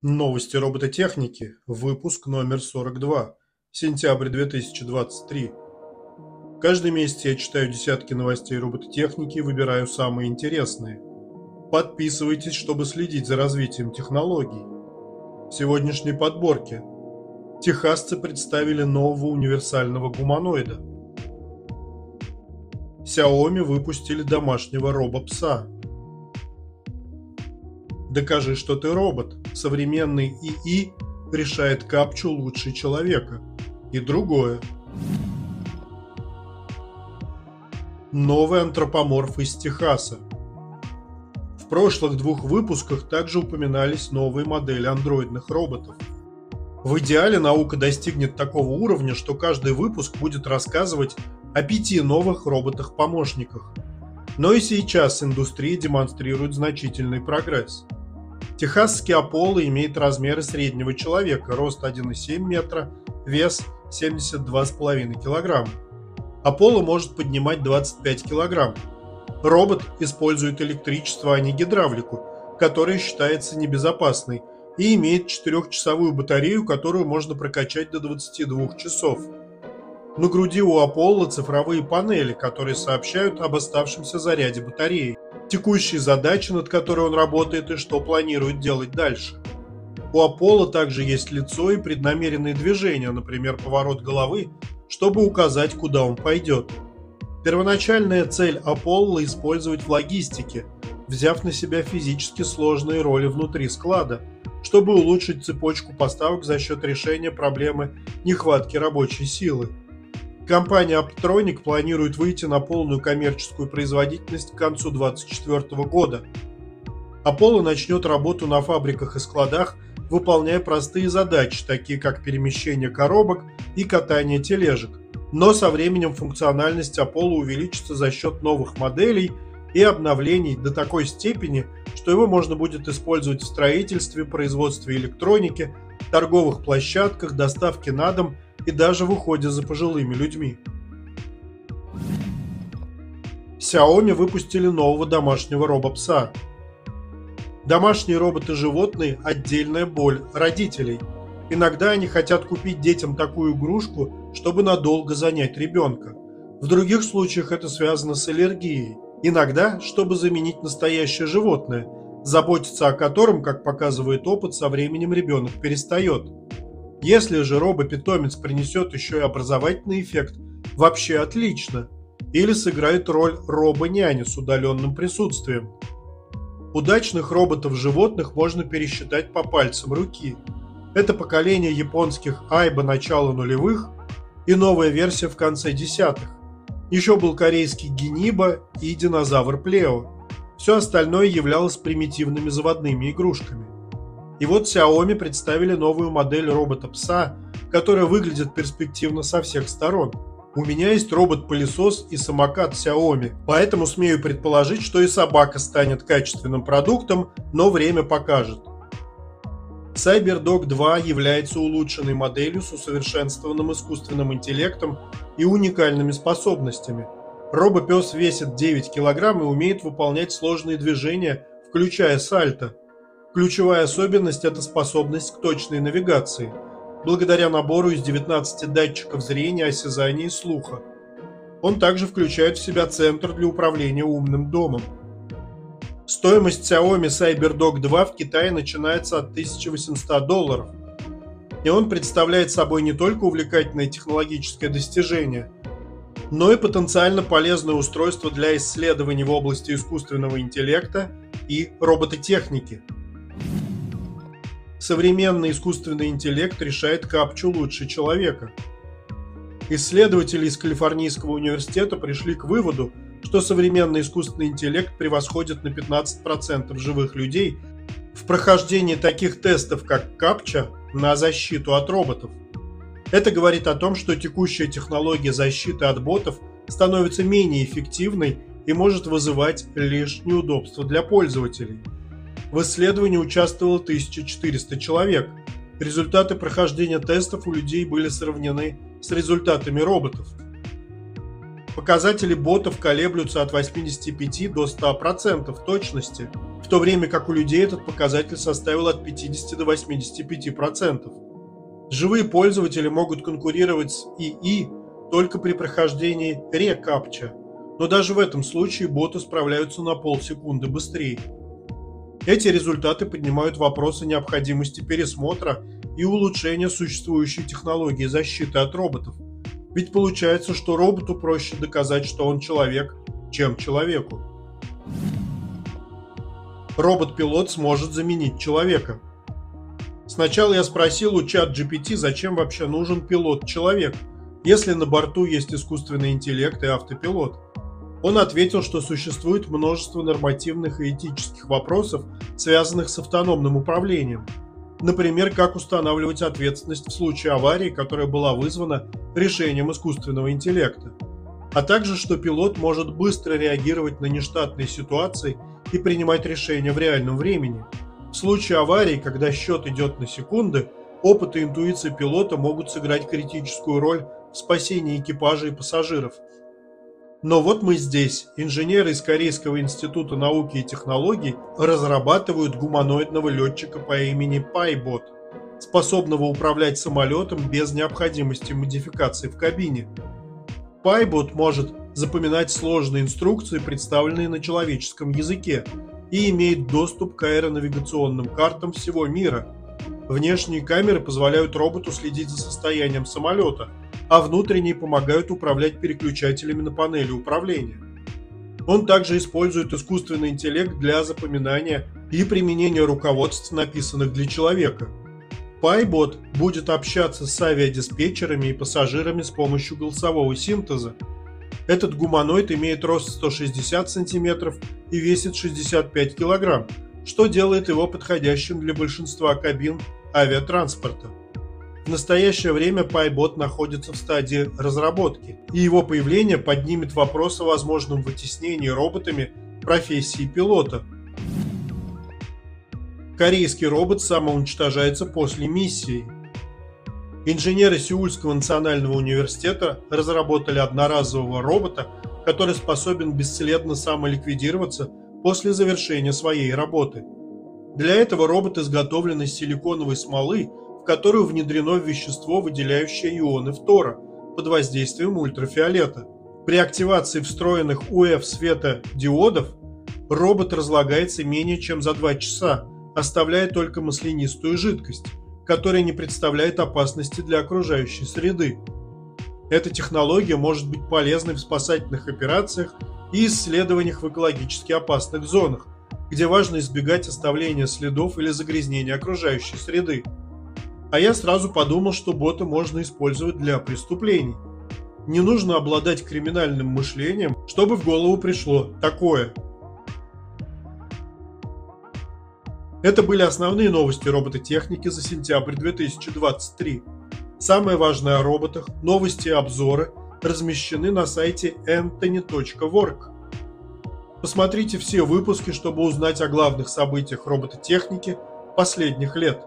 Новости робототехники. Выпуск номер 42. Сентябрь 2023. Каждый месяц я читаю десятки новостей робототехники и выбираю самые интересные. Подписывайтесь, чтобы следить за развитием технологий. В сегодняшней подборке. Техасцы представили нового универсального гуманоида. Xiaomi выпустили домашнего робопса. Докажи, что ты робот. Современный ИИ решает капчу лучше человека. И другое. Новый антропоморф из Техаса. В прошлых двух выпусках также упоминались новые модели андроидных роботов. В идеале наука достигнет такого уровня, что каждый выпуск будет рассказывать о пяти новых роботах-помощниках. Но и сейчас индустрия демонстрирует значительный прогресс – Техасский Аполло имеет размеры среднего человека, рост 1,7 метра, вес 72,5 килограмма. Аполло может поднимать 25 килограмм. Робот использует электричество, а не гидравлику, которая считается небезопасной, и имеет 4-часовую батарею, которую можно прокачать до 22 часов. На груди у Аполло цифровые панели, которые сообщают об оставшемся заряде батареи текущие задачи, над которой он работает и что планирует делать дальше. У Аполло также есть лицо и преднамеренные движения, например, поворот головы, чтобы указать, куда он пойдет. Первоначальная цель Аполло – использовать в логистике, взяв на себя физически сложные роли внутри склада, чтобы улучшить цепочку поставок за счет решения проблемы нехватки рабочей силы. Компания Aptronic планирует выйти на полную коммерческую производительность к концу 2024 года. Apollo начнет работу на фабриках и складах, выполняя простые задачи, такие как перемещение коробок и катание тележек. Но со временем функциональность Apollo увеличится за счет новых моделей и обновлений до такой степени, что его можно будет использовать в строительстве, производстве электроники, торговых площадках, доставке на дом – и даже в уходе за пожилыми людьми. Xiaomi выпустили нового домашнего робопса. Домашние роботы-животные – отдельная боль родителей. Иногда они хотят купить детям такую игрушку, чтобы надолго занять ребенка. В других случаях это связано с аллергией. Иногда, чтобы заменить настоящее животное, заботиться о котором, как показывает опыт, со временем ребенок перестает. Если же робопитомец принесет еще и образовательный эффект, вообще отлично. Или сыграет роль робо-няни с удаленным присутствием. Удачных роботов-животных можно пересчитать по пальцам руки. Это поколение японских Айба начала нулевых и новая версия в конце десятых. Еще был корейский Гениба и динозавр Плео. Все остальное являлось примитивными заводными игрушками. И вот Xiaomi представили новую модель робота-пса, которая выглядит перспективно со всех сторон. У меня есть робот-пылесос и самокат Xiaomi, поэтому смею предположить, что и собака станет качественным продуктом, но время покажет. CyberDog 2 является улучшенной моделью с усовершенствованным искусственным интеллектом и уникальными способностями. Робопес весит 9 кг и умеет выполнять сложные движения, включая сальто – Ключевая особенность – это способность к точной навигации, благодаря набору из 19 датчиков зрения, осязания и слуха. Он также включает в себя центр для управления умным домом. Стоимость Xiaomi CyberDog 2 в Китае начинается от 1800 долларов. И он представляет собой не только увлекательное технологическое достижение, но и потенциально полезное устройство для исследований в области искусственного интеллекта и робототехники – Современный искусственный интеллект решает капчу лучше человека. Исследователи из Калифорнийского университета пришли к выводу, что современный искусственный интеллект превосходит на 15% живых людей в прохождении таких тестов, как капча, на защиту от роботов. Это говорит о том, что текущая технология защиты от ботов становится менее эффективной и может вызывать лишь неудобства для пользователей. В исследовании участвовало 1400 человек. Результаты прохождения тестов у людей были сравнены с результатами роботов. Показатели ботов колеблются от 85 до 100% точности – в то время как у людей этот показатель составил от 50 до 85%. Живые пользователи могут конкурировать с ИИ только при прохождении рекапча, но даже в этом случае боты справляются на полсекунды быстрее. Эти результаты поднимают вопрос о необходимости пересмотра и улучшения существующей технологии защиты от роботов. Ведь получается, что роботу проще доказать, что он человек, чем человеку. Робот-пилот сможет заменить человека. Сначала я спросил у чат GPT, зачем вообще нужен пилот-человек, если на борту есть искусственный интеллект и автопилот. Он ответил, что существует множество нормативных и этических вопросов, связанных с автономным управлением. Например, как устанавливать ответственность в случае аварии, которая была вызвана решением искусственного интеллекта. А также, что пилот может быстро реагировать на нештатные ситуации и принимать решения в реальном времени. В случае аварии, когда счет идет на секунды, опыт и интуиция пилота могут сыграть критическую роль в спасении экипажа и пассажиров – но вот мы здесь. Инженеры из Корейского института науки и технологий разрабатывают гуманоидного летчика по имени Пайбот, способного управлять самолетом без необходимости модификации в кабине. Пайбот может запоминать сложные инструкции, представленные на человеческом языке, и имеет доступ к аэронавигационным картам всего мира. Внешние камеры позволяют роботу следить за состоянием самолета – а внутренние помогают управлять переключателями на панели управления. Он также использует искусственный интеллект для запоминания и применения руководств, написанных для человека. PyBot будет общаться с авиадиспетчерами и пассажирами с помощью голосового синтеза. Этот гуманоид имеет рост 160 см и весит 65 кг, что делает его подходящим для большинства кабин авиатранспорта. В настоящее время PyBot находится в стадии разработки, и его появление поднимет вопрос о возможном вытеснении роботами профессии пилота. Корейский робот самоуничтожается после миссии. Инженеры Сеульского национального университета разработали одноразового робота, который способен бесследно самоликвидироваться после завершения своей работы. Для этого робот изготовлен из силиконовой смолы, которую внедрено вещество, выделяющее ионы фтора под воздействием ультрафиолета. При активации встроенных УФ света диодов робот разлагается менее чем за 2 часа, оставляя только маслянистую жидкость, которая не представляет опасности для окружающей среды. Эта технология может быть полезной в спасательных операциях и исследованиях в экологически опасных зонах, где важно избегать оставления следов или загрязнения окружающей среды. А я сразу подумал, что бота можно использовать для преступлений. Не нужно обладать криминальным мышлением, чтобы в голову пришло такое. Это были основные новости робототехники за сентябрь 2023. Самое важное о роботах, новости и обзоры размещены на сайте anthony.work. Посмотрите все выпуски, чтобы узнать о главных событиях робототехники последних лет.